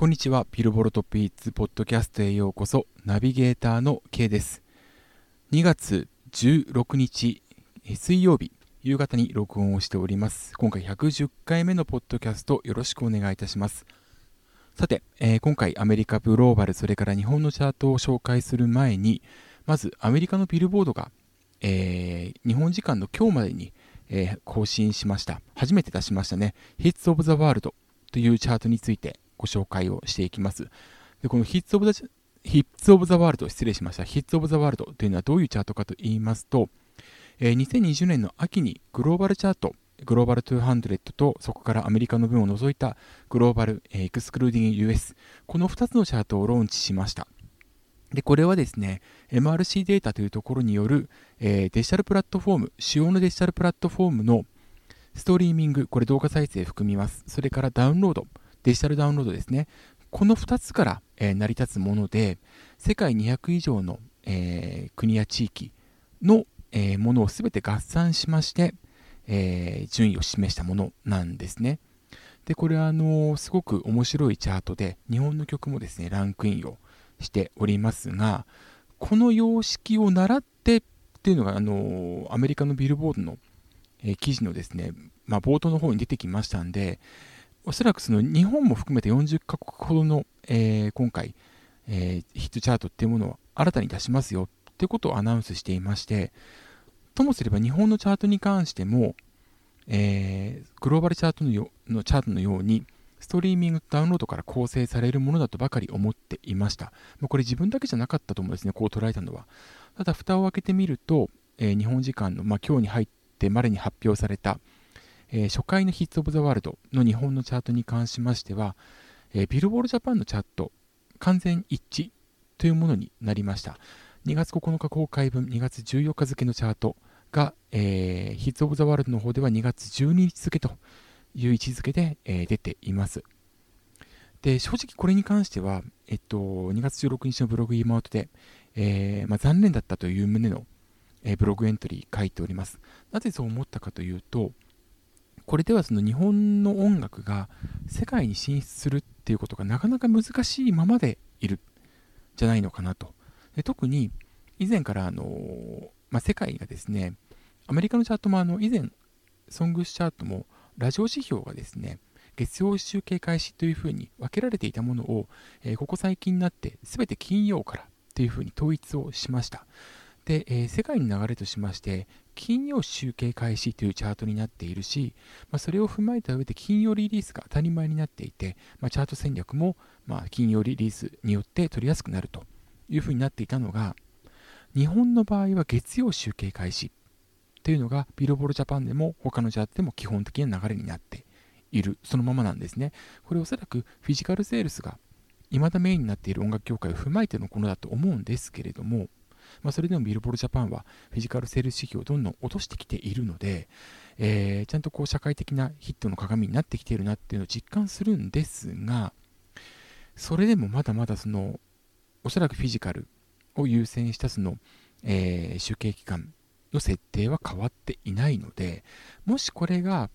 こんにちは。ピルボロトピーツポッドキャストへようこそ。ナビゲーターの K です。2月16日、水曜日、夕方に録音をしております。今回110回目のポッドキャストよろしくお願いいたします。さて、えー、今回アメリカグローバル、それから日本のチャートを紹介する前に、まずアメリカのビルボードが、えー、日本時間の今日までに、えー、更新しました。初めて出しましたね。Hits of the World というチャートについてご紹介をしていきます。でこの Hits of the, Hits of the World、失礼しました。Hits of the World というのはどういうチャートかと言いますと、え、2020年の秋にグローバルチャート、グローバル200とそこからアメリカの分を除いたグローバル、え、 Excluding US、この2つのチャートをローンチしました。で、これはですね、MRC データというところによる、え、デジタルプラットフォーム、主要のデジタルプラットフォームのストリーミング、これ動画再生含みます。それからダウンロード、デジタルダウンロードですね。この2つから、え、成り立つもので、世界200以上の、えー、国や地域の、えー、ものをすべて合算しまして、え順位を示したものなんですね。で、これはあのすごく面白いチャートで、日本の曲もですね、ランクインをしておりますが、この様式を習ってっていうのが、あのアメリカのビルボードの、え記事のですね、まあ、冒頭の方に出てきましたんで、おそらくその日本も含めて40カ国ほどの、えー、今回、えー、ヒットチャートっていうものを新たに出しますよってことをアナウンスしていまして、ともすれば日本のチャートに関しても、えー、グローバルチャートのよのチャートのように、ストリーミングダウンロードから構成されるものだとばかり思っていました。ま、これ自分だけじゃなかったと思うんですね、こう捉えたのは。ただ、蓋を開けてみると、えー、日本時間の、まあ、今日に入ってまでに発表された、えー、初回のヒッツ・オブ・ザ・ワールドの日本のチャートに関しましては、えー、ビルボール・ジャパンのチャート、完全一致というものになりました。2月9日公開分、2月14日付のチャートが、えー、ヒッツ・オブ・ザ・ワールドの方では2月12日付という位置づけで、えー、出ています。で、正直これに関しては、えっと、2月16日のブログイマウトで、えーまあ、残念だったという旨の、え、ブログエントリー書いております。なぜそう思ったかというと、これではその日本の音楽が世界に進出するっていうことがなかなか難しいままでいるじゃないのかなと。で特に以前からあの、まあ、世界がですね、アメリカのチャートもあの以前、ソングスチャートもラジオ指標がですね、月曜集計開始というふうに分けられていたものを、えー、ここ最近になって全て金曜からというふうに統一をしました。で、えー、世界の流れとしまして、金曜集計開始というチャートになっているし、まあ、それを踏まえた上で金曜リリースが当たり前になっていて、まあ、チャート戦略も、まあ、金曜リリースによって取りやすくなるというふうになっていたのが、日本の場合は月曜集計開始というのが、ビルボールジャパンでも他のチャートでも基本的な流れになっている、そのままなんですね。これおそらくフィジカルセールスが未だメインになっている音楽業界を踏まえてのものだと思うんですけれども、まあ、それでもビルボールジャパンはフィジカルセールス指標をどんどん落としてきているので、えー、ちゃんとこう社会的なヒットの鏡になってきているなっていうのを実感するんですが、それでもまだまだその、おそらくフィジカルを優先したその、えー、集計期間の設定は変わっていないので、もしこれが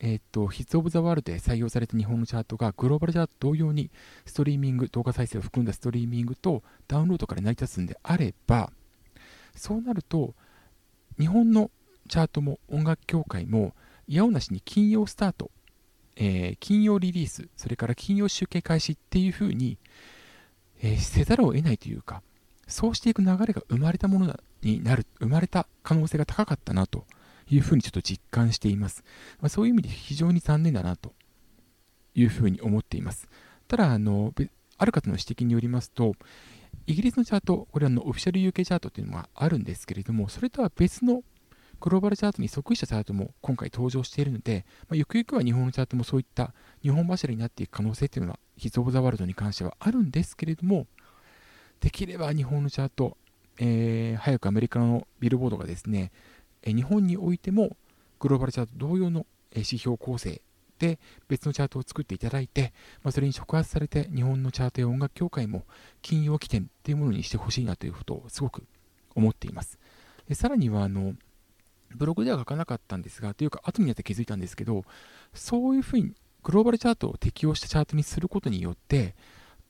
えっ、ー、と、ヒッツ・オブ・ザ・ワールドで採用された日本のチャートがグローバルチャート同様にストリーミング、動画再生を含んだストリーミングとダウンロードから成り立つんであれば、そうなると、日本のチャートも音楽協会も、いやおなしに金曜スタート、えー、金曜リリース、それから金曜集計開始っていうふうに、えー、せざるを得ないというか、そうしていく流れが生まれたものになる、生まれた可能性が高かったなというふうにちょっと実感しています。まあ、そういう意味で非常に残念だなというふうに思っています。ただ、あの、ある方の指摘によりますと、イギリスのチャート、これはのオフィシャル UK チャートというのがあるんですけれども、それとは別のグローバルチャートに即位したチャートも今回登場しているので、まあ、ゆくゆくは日本のチャートもそういった日本柱になっていく可能性というのは、ヒズ・オブ・ザ・ワールドに関してはあるんですけれども、できれば日本のチャート、えー、早くアメリカのビルボードがですね、え日本においてもグローバルチャート同様の指標構成で別のチャートを作っていただいて、まあ、それに触発されて日本のチャートや音楽協会も金曜起点っていうものにしてほしいなということをすごく思っています。でさらにはあのブログでは書かなかったんですが、というか後になって気づいたんですけど、そういうふうにグローバルチャートを適用したチャートにすることによって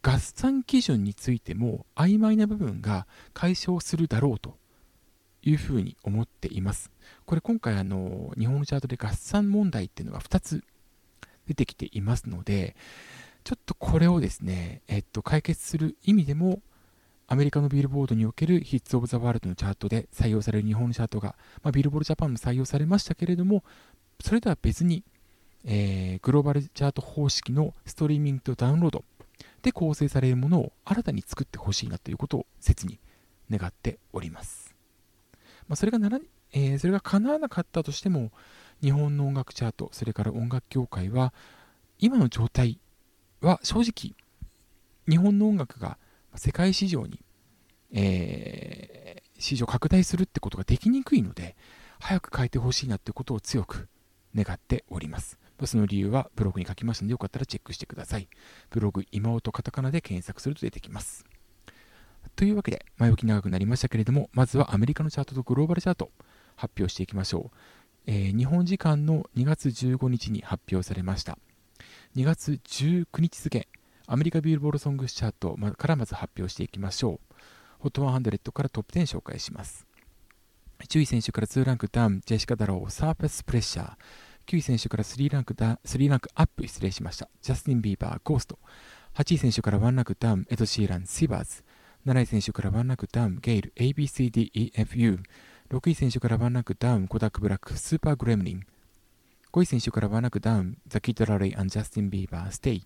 合算基準についても曖昧な部分が解消するだろうというふうに思っています。これ今回あの日本のチャートで合算問題っていうのが2つ出てきていますのでちょっとこれをですね、えっと、解決する意味でもアメリカのビルボードにおけるヒッツ・オブ・ザ・ワールドのチャートで採用される日本のチャートが、まあ、ビルボードジャパンも採用されましたけれどもそれとは別に、えー、グローバルチャート方式のストリーミングとダウンロードで構成されるものを新たに作ってほしいなということを切に願っております。まあ、それがなら、えー、それが叶わなかったとしても、日本の音楽チャート、それから音楽協会は、今の状態は正直、日本の音楽が世界市場に、えー、市場拡大するってことができにくいので、早く変えてほしいなってことを強く願っております。その理由はブログに書きましたので、よかったらチェックしてください。ブログ、今音カタカナで検索すると出てきます。というわけで、前置き長くなりましたけれども、まずはアメリカのチャートとグローバルチャート、発表していきましょう。えー、日本時間の2月15日に発表されました。2月19日付、アメリカビルボードソングスチャートからまず発表していきましょう。HOT100 からトップ10紹介します。10位先週から2ランクダウン、ジェシカ・ダロー、 Surface Pressure。9位先週から3ランクダ3ランクアップ、失礼しました。ジャスティン・ビーバー、 Ghost。8位先週から1ランクダウン、エド・シーラン、 Shivers。7位先週から1ランクダウン、ゲイル、ABCDEFU。6位先週から1ランクダウン、コダック・ブラック、 Super Gremlin。5位先週から1ランクダウン、ザ・キッド・ラレイ・ジャスティン・ビーバー、 Stay。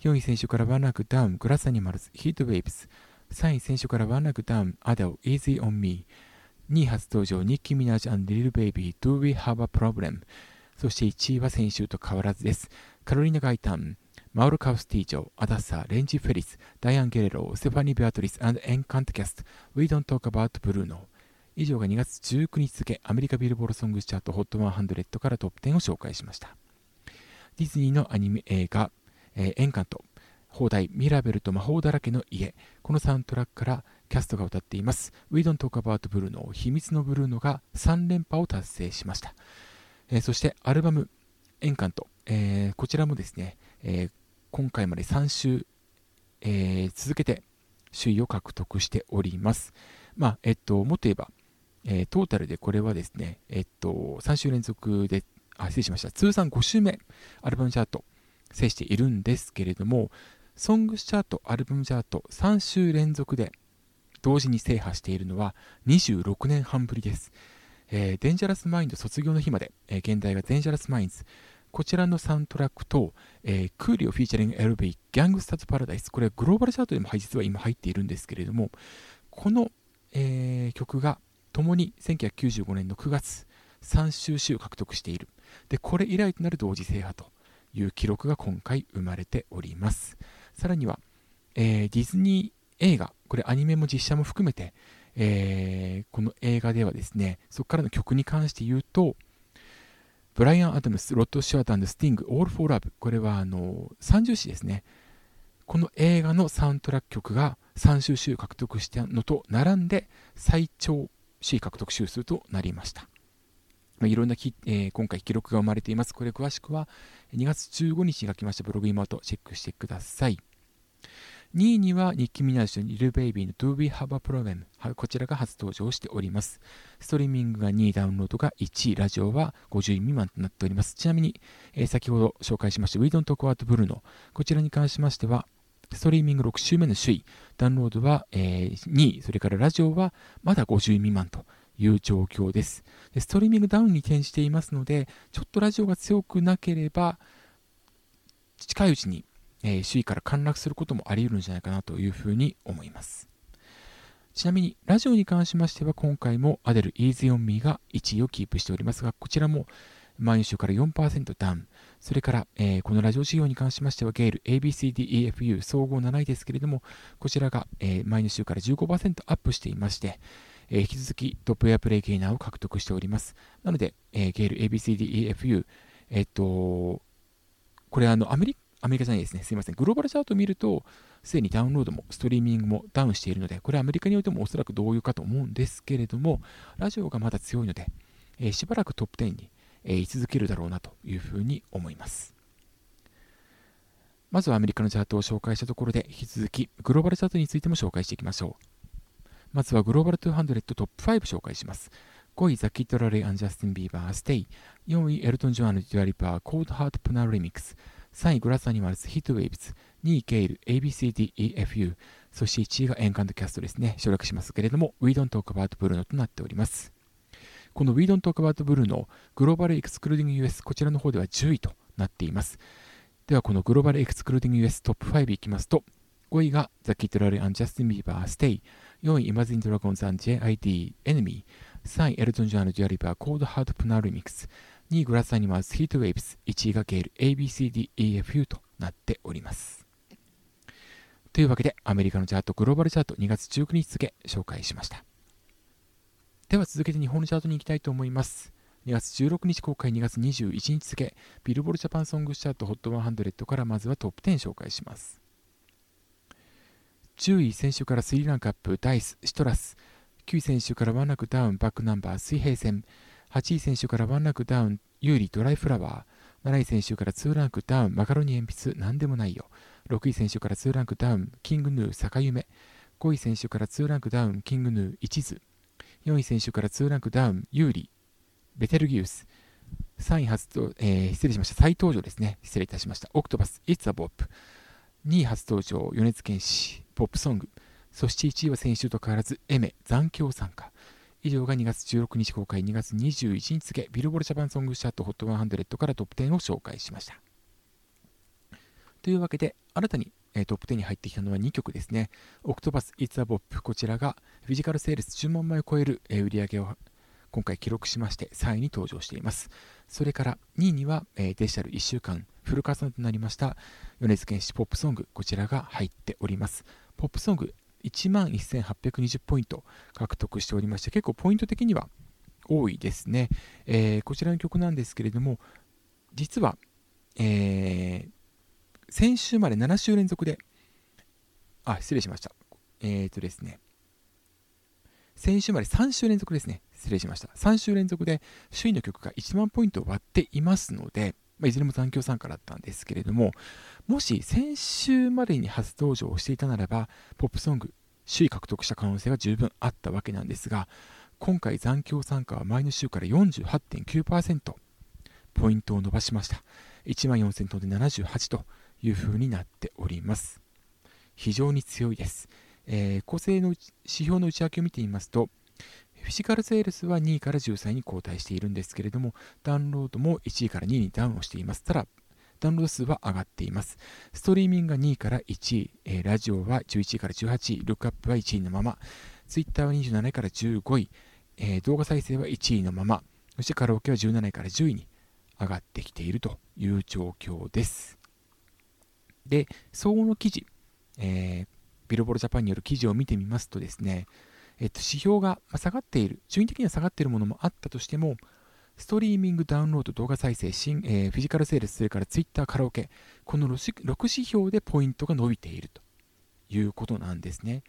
4位先週から1ランクダウン、グラス・アニマルズ、ヒート・ウェイブス。3位先週から1ランクダウン、アデル、Easy on Me。2位初登場、ニッキー・ミナージ and Lil Baby, Do We Have a Problem? そして1位は先週と変わらずです。カロリナ・ガイタン、マウロ・カスティージョ、アダッサー、レンジ・フェリス、ダイアン・ゲレロ、ステファニー・ベアトリス、and Encanto Cast、We Don't Talk About Bruno。以上が2月19日付、アメリカビルボールソングチャート HOT100 からトップ10を紹介しました。ディズニーのアニメ映画、えー、エンカント、放題、ミラベルと魔法だらけの家、このサウントラックからキャストが歌っています。We Don't Talk About Bruno、秘密のブルーノが3連覇を達成しました。えー、そしてアルバム「エンカント」えー、こちらもですね、えー、今回まで3週、え続けて首位を獲得しております。まあ、えっと、もっと言えば、えトータルでこれはですね、えっと、3週連続で、あ、失礼しました。通算5週目、アルバムチャート、制しているんですけれども、ソングスチャート、アルバムチャート、3週連続で同時に制覇しているのは26年半ぶりです。えー、デンジャラスマインド卒業の日まで、えー、現代が Dangerous Minds、こちらのサウンドトラックと、えー、クーリオフィーチャリング LB ギャングスターズパラダイス、これはグローバルチャートでも実は今入っているんですけれども、この、えー、曲が共に1995年の9月、3週週獲得している。で、これ以来となる同時制覇という記録が今回生まれております。さらには、えー、ディズニー映画、これアニメも実写も含めて、えー、この映画ではですね、そこからの曲に関して言うと、ブライアン・アダムス、ロッド・スチュワートスティング、 All for Love。これはあの三銃士ですね。この映画のサウンドトラック曲が3週獲得したのと並んで最長 C 獲得週数となりました。まあ、いろんなき、えー、今回記録が生まれています。これ詳しくは2月15日に書きましたブログイマオトチェックしてください。2位にはニッキー・ミナージュリル・ベイビーの Do We Have a Problem こちらが初登場しております。ストリーミングが2位、ダウンロードが1位、ラジオは50位未満となっております。ちなみに、えー、先ほど紹介しました We Don't Talk Out Bruno こちらに関しましてはストリーミング6週目の首位、ダウンロードは、え、2位、それからラジオはまだ50位未満という状況ですで。ストリーミングダウンに転じていますので、ちょっとラジオが強くなければ、近いうちにえー、首位から陥落することもあり得るんじゃないかなというふうに思います。ちなみに、ラジオに関しましては、今回もアデル Easy on Me が1位をキープしておりますが、こちらも前の週から4%ダウン。それから、えー、このラジオ事業に関しましては、ゲール ABCDEFU 総合7位ですけれども、こちらが、えー、前の週から15%アップしていまして、えー、引き続きトップエアプレイゲイナーを獲得しております。なので、えー、ゲール ABCDEFU、えっ、と、これあの、アメリカアメリカじゃないですね。すいません。グローバルチャートを見ると、すでにダウンロードもストリーミングもダウンしているので、これはアメリカにおいてもおそらく同様かと思うんですけれども、ラジオがまだ強いので、えー、しばらくトップ10に、え、居続けるだろうなというふうに思います。まずはアメリカのチャートを紹介したところで、引き続きグローバルチャートについても紹介していきましょう。まずはグローバル200トップ5紹介します。5位、ザ・キッド・ラレイ and ジャスティン・ビーバー、 Stay。4位、エルトン・ジョン and デュア・リパ、 Cold Heart Pnau Remix。3位、グラス・アニマルズ、 Heat Waves。2位、ゲイル、ABCDEFU。そして1位が Encanto Cast ですね。省略しますけれども、We Don't Talk About Bruno となっております。この We Don't Talk About Bruno、グローバル Excluding US、こちらの方では10位となっています。ではこのグローバルエクスクルーディング US トップ5いきますと、5位がザ・キッド・ラレイ and ジャスティン・ビーバー Stay、4位イマズ・イン・ドラゴンズ &JID エネミー、3位エルトン・ジョン and デュア・リパ Cold Heart Pnau Remix、2位グラス・アニマルズ・ヒート・ウェイブス、1位がゲール ABCDEFU となっております。というわけでアメリカのチャートグローバルチャート2月19日付紹介しました。では続けて日本のチャートに行きたいと思います。2月16日公開2月21日付ビルボールジャパンソングチャート HOT100 からまずはトップ10紹介します。10位先週からスリランカップダイスシトラス。9位先週からワンランクダウンバックナンバー水平線。8位先週からワンランクダウン優里ドライフラワー。7位先週から2ランクダウンマカロニえんぴつなんでもないよ。6位先週から2ランクダウンキングヌー逆夢。5位先週から2ランクダウンキングヌー一途4位先週から2ランクダウン優里ベテルギウス、3位初登、えー、失礼しました、再登場ですね。失礼いたしました。オクトパス、It's a Bop。2位初登場、米津玄師、 POP SONG。そして1位は先週と変わらず、エメ、残響参加。以上が2月16日公開、2月21日付、ビルボールジャパンソングチャート HOT100 からトップ10を紹介しました。というわけで、新たに、えー、トップ10に入ってきたのは2曲ですね。オクトバス、It's a Bop。こちらがフィジカルセールス10万枚を超える、えー、売り上げを今回記録しまして3位に登場しています。それから2位には、えー、デジタル1週間フルカーソンとなりました米津玄師ポップソングこちらが入っております。ポップソング1万1820ポイント獲得しておりまして結構ポイント的には多いですね。えー、こちらの曲なんですけれども実は、えー、先週まで7週連続であ失礼しましたえっ、ー、とですね先週まで3週連続ですね。失礼しました。3週連続で首位の曲が1万ポイントを割っていますので、まあ、いずれも残響参加だったんですけれども、もし先週までに初登場をしていたならば、ポップソング、首位獲得した可能性が十分あったわけなんですが、今回残響参加は前の週から48.9%ポイントを伸ばしました。1万4000トンで78という風になっております。非常に強いです。えー、構成の指標の内訳を見てみますと、フィジカルセールスは2位から13位に後退しているんですけれども、ダウンロードも1位から2位にダウンをしています。ただ、ダウンロード数は上がっています。ストリーミングが2位から1位、えー、ラジオは11位から18位、ルックアップは1位のまま、ツイッターは27位から15位、えー、動画再生は1位のまま、そしてカラオケは17位から10位に上がってきているという状況です。で、総合の記事、えー、ビルボールジャパンによる記事を見てみますとですね、えっと、指標が下がっている、順位的には下がっているものもあったとしても、ストリーミング、ダウンロード、動画再生、新えー、フィジカルセールス、それからツイッター、カラオケ、この 6, 指標でポイントが伸びているということなんですね。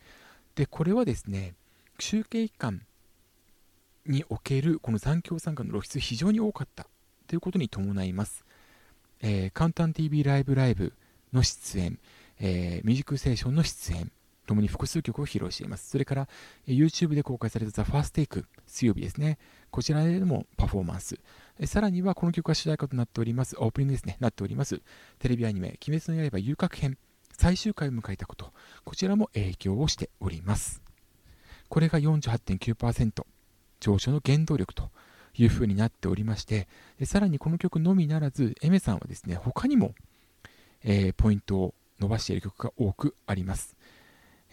で、これはですね、集計期間におけるこの残響参加の露出非常に多かったということに伴います。えー、カウンタン TV ライブライブの出演、えー、ミュージックステーションの出演、ともに複数曲を披露しています。それから、YouTube で公開された The First Take 水曜日ですね。こちらでもパフォーマンス。さらには、この曲が主題歌となっております、オープニングですね、なっております、テレビアニメ、鬼滅の刃遊郭編、最終回を迎えたこと、こちらも影響をしております。これが48.9%上昇の原動力というふうになっておりまして、さらにこの曲のみならず、エメさんはですね、他にも、えー、ポイントを伸ばしている曲が多くあります。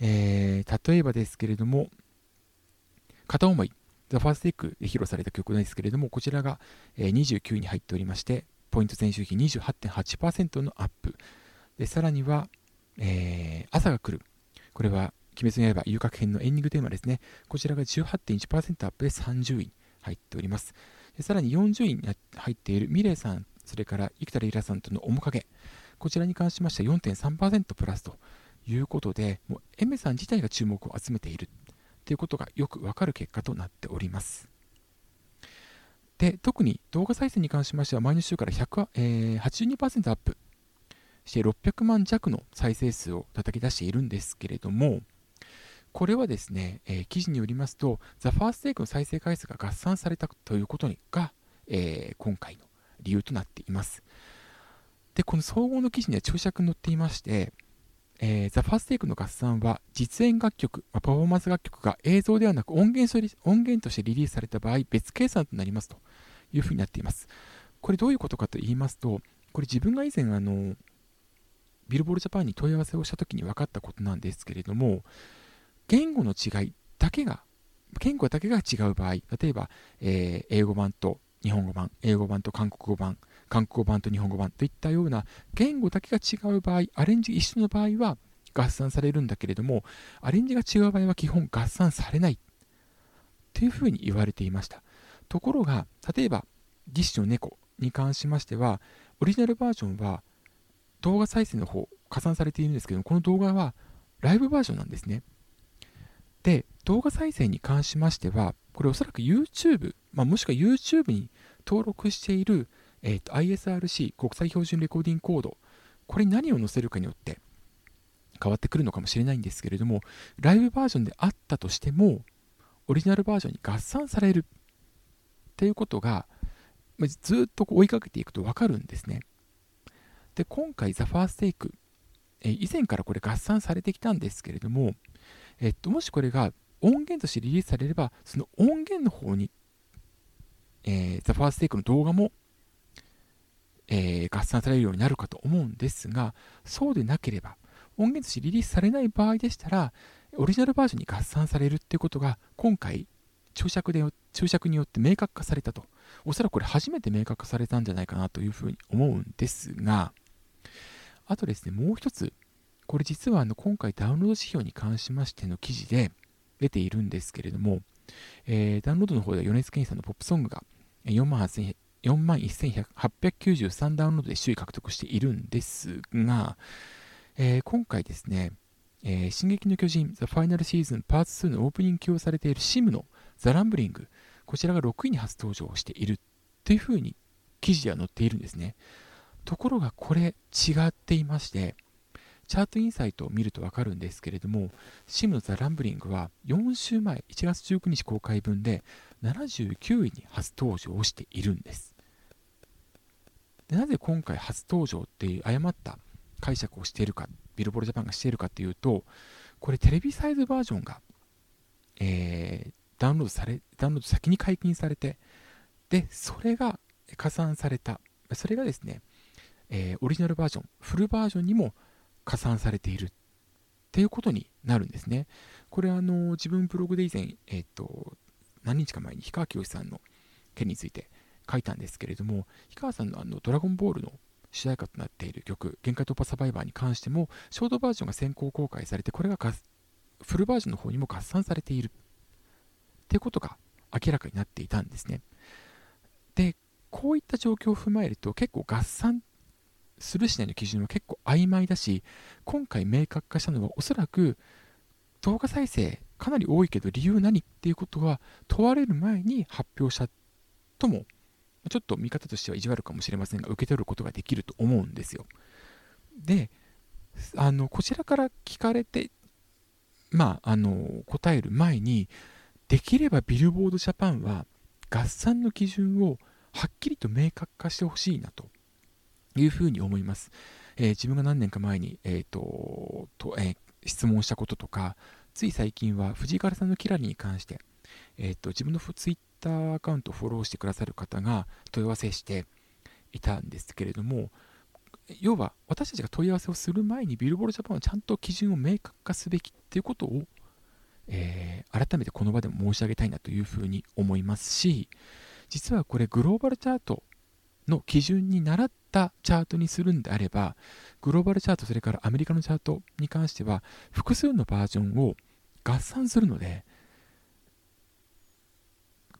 えー、例えばですけれども、片思い、The First t a k で披露された曲ですけれども、こちらが29位に入っておりまして、ポイント前週比28.8%のアップ。でさらには、えー、朝が来る。これは、鬼滅の刃遊郭編のエンディングテーマですね。こちらが18.1%アップで30位に入っております。さらに40位に入っているミレイさん、それから生田レイラさんとの面影。こちらに関しましては4.3%プラスということで、もうエメさん自体が注目を集めているということがよくわかる結果となっております。で、特に動画再生に関しましては、前の週から100、えー、82%アップして600万弱の再生数を叩き出しているんですけれども、これはですね、えー、記事によりますと、ザ・ファーステイクの再生回数が合算されたということが、えー、今回の理由となっています。で、この総合の記事には注釈載っていまして、えー、ザ・ファーステイクの合算は実演楽曲、まあ、パフォーマンス楽曲が映像ではなく音源音源としてリリースされた場合、別計算となりますというふうになっています。これどういうことかと言いますと、これ自分が以前あの、ビルボールジャパンに問い合わせをしたときに分かったことなんですけれども、言語の違いだけが、言語だけが違う場合、例えば、えー、英語版と日本語版、英語版と韓国語版、韓国語版と日本語版といったような言語だけが違う場合、アレンジ一緒の場合は合算されるんだけれども、アレンジが違う場合は基本合算されないというふうに言われていました。ところが、例えば、ギッシュの猫に関しましては、オリジナルバージョンは動画再生の方加算されているんですけども、この動画はライブバージョンなんですね。で、動画再生に関しましては、これおそらく YouTube、まあ、もしくは YouTube に登録している、えーと、ISRC 国際標準レコーディングコードこれに何を載せるかによって変わってくるのかもしれないんですけれどもライブバージョンであったとしてもオリジナルバージョンに合算されるっていうことがずっと追いかけていくと分かるんですね。で今回 The First Take 以前からこれ合算されてきたんですけれども、えっと、もしこれが音源としてリリースされればその音源の方にえー、ザ・ファーストテイクの動画も、えー、合算されるようになるかと思うんですが、そうでなければ、音源としてリリースされない場合でしたら、オリジナルバージョンに合算されるっていうことが、今回、注釈で注釈によって明確化されたと。おそらくこれ初めて明確化されたんじゃないかなというふうに思うんですが、あとですね、もう一つ、これ実はあの今回ダウンロード指標に関しましての記事で出ているんですけれども、えー、ダウンロードの方では米津玄師さんのポップソングが4万8000 4万1893ダウンロードで首位獲得しているんですが、えー、今回ですね、えー、進撃の巨人、ザ・ファイナルシーズンパーツ2のオープニング起用されているシムのザ・ランブリング、こちらが6位に初登場しているというふうに記事では載っているんですね。ところがこれ違っていまして、チャートインサイトを見るとわかるんですけれども、シムのザ・ランブリングは4週前、1月19日公開分で79位に初登場しているんです。でなぜ今回初登場っていう誤った解釈をしているか、ビルボールジャパンがしているかというと、これテレビサイズバージョンが、えー、ダウンロードされ、ダウンロード先に解禁されて、で、それが加算された、それがですね、えー、オリジナルバージョン、フルバージョンにも加算されているっていうことになるんですね。これあの自分ブログで以前、えっ、と何日か前に氷川きよしさんの件について書いたんですけれども氷川さんのあのドラゴンボールの主題歌となっている曲「限界突破サバイバー」に関してもショートバージョンが先行公開されてこれがフルバージョンの方にも合算されている。ってことが明らかになっていたんですね。でこういった状況を踏まえると結構合算するしないの基準は結構曖昧だし今回明確化したのはおそらく動画再生かなり多いけど理由何っていうことは問われる前に発表したともちょっと見方としては意地悪かもしれませんが受け取ることができると思うんですよであのこちらから聞かれてまああの答える前にできればビルボードジャパンは合算の基準をはっきりと明確化してほしいなというふうに思います。えー、自分が何年か前に、えーととえー、質問したこととか、つい最近は藤井からさんのキラリに関して、えーと、自分のツイッターアカウントをフォローしてくださる方が問い合わせしていたんですけれども、要は私たちが問い合わせをする前にビルボールジャパンはちゃんと基準を明確化すべきっていうことを、えー、改めてこの場でも申し上げたいなというふうに思いますし実はこれグローバルチャートの基準に倣ったチャートにするんであれば、グローバルチャート、それからアメリカのチャートに関しては、複数のバージョンを合算するので、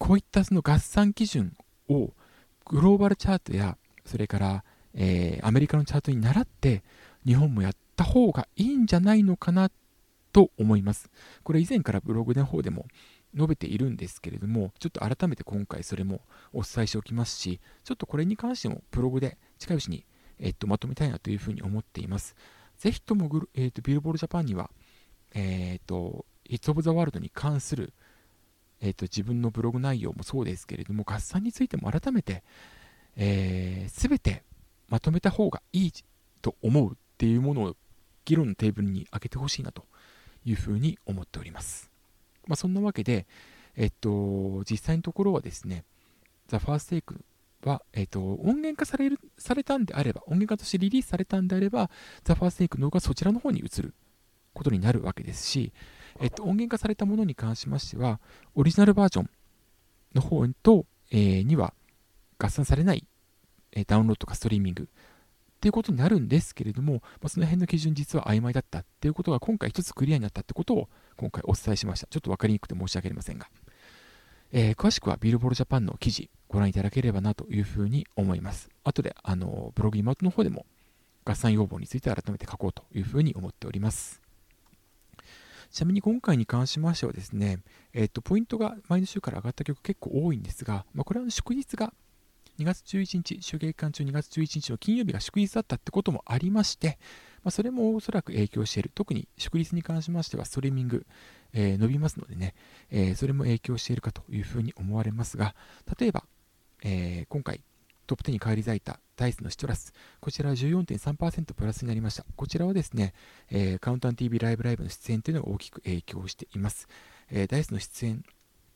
こういったその合算基準をグローバルチャートや、それから、えー、アメリカのチャートに倣って、日本もやった方がいいんじゃないのかなと思います。これ以前からブログの方でも述べているんですけれども、ちょっと改めて今回それもお伝えしておきますし、ちょっとこれに関してもブログで近いうちに、えっと、まとめたいなというふうに思っています。ぜひともグル、えっと、ビルボールジャパンには、えっと、ヒッツ・オブ・ザ・ワールドに関する、えっと、自分のブログ内容もそうですけれども、合算についても改めて、す、えー、べ、てまとめた方がいいと思うっていうものを議論のテーブルに開けてほしいなというふうに思っております。まあ、そんなわけで、えっと、実際のところはですね、ザ・ファーストテイクは、えっと、音源化されるされたんであれば、音源化としてリリースされたんであれば、ザ・ファーストテイクの動画そちらの方に移ることになるわけですし、えっと、音源化されたものに関しましては、オリジナルバージョンの方と、えー、には合算されない、えー、ダウンロードとかストリーミングっていうことになるんですけれども、まあ、その辺の基準実は曖昧だったっていうことが今回一つクリアになったってことを今回お伝えしました。ちょっと分かりにくくて申し訳ありませんが。えー、詳しくはビルボールジャパンの記事ご覧いただければなというふうに思います。後であのブログ妹の方でも合算要望について改めて書こうというふうに思っております。ちなみに今回に関しましてはですね、えっ、ー、と、ポイントが前の週から上がった曲結構多いんですが、まあ、これは祝日が2月11日、週芸期間中2月11日の金曜日が祝日だったってこともありまして、まあ、それもおそらく影響している。特に祝日に関しましてはストリーミング、えー、伸びますのでね、えー、それも影響しているかというふうに思われますが、例えば、えー、今回トップ10に返り咲いたダイスのシトラス、こちらは14.3%プラスになりました。こちらはですね、えー、カウンター TV ライブライブの出演というのが大きく影響しています。えー、ダイスの出演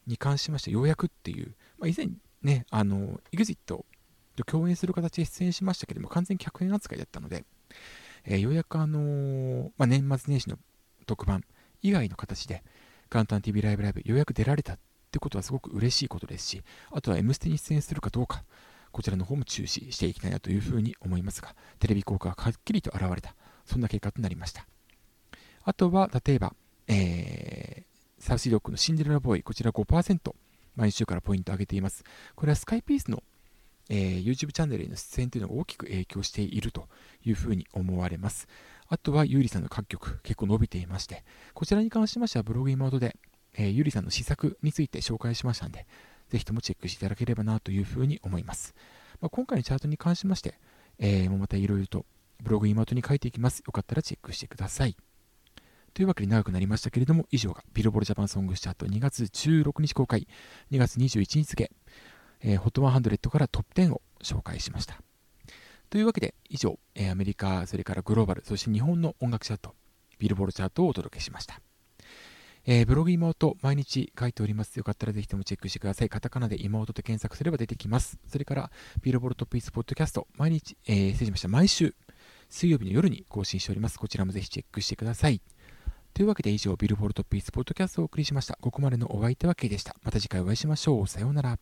に関しましてようやくっていう、まあ、以前ね、あの、EXIT と共演する形で出演しましたけども、完全に100円扱いだったので、えー、ようやくあのー、まあ、年末年始の特番以外の形で、カウンター TV ライブライブ、ようやく出られたってことはすごく嬉しいことですし、あとは M ステに出演するかどうか、こちらの方も注視していきたいなというふうに思いますが、テレビ効果がはっきりと現れた、そんな結果となりました。あとは、例えば、えー、サウシードッグのシンデレラボーイ、こちら5%、毎週からポイントを上げています。これはスカイピースの、えー、YouTube チャンネルへの出演というのが大きく影響しているというふうに思われます。あとは、ゆうりさんの各曲、結構伸びていまして、こちらに関しましては、ブログ妹で、えー、ゆりさんの試作について紹介しましたので、ぜひともチェックしていただければなというふうに思います。まあ、今回のチャートに関しまして、えー、またいろいろとブログ妹に書いていきます。よかったらチェックしてください。というわけで長くなりましたけれども、以上がビルボールジャパンソングスチャート2月16日公開、2月21日付、えー、HOT100 からトップ10を紹介しました。というわけで、以上、アメリカ、それからグローバル、そして日本の音楽チャート、ビルボールチャートをお届けしました。えー、ブログ妹、毎日書いております。よかったらぜひともチェックしてください。カタカナで妹と検索すれば出てきます。それから、ビルボルトピースポッドキャスト、毎日、えー、失礼しました。毎週、水曜日の夜に更新しております。こちらもぜひチェックしてください。というわけで以上、ビルボルトピースポッドキャストをお送りしました。ここまでのお相手は K でした。また次回お会いしましょう。さようなら。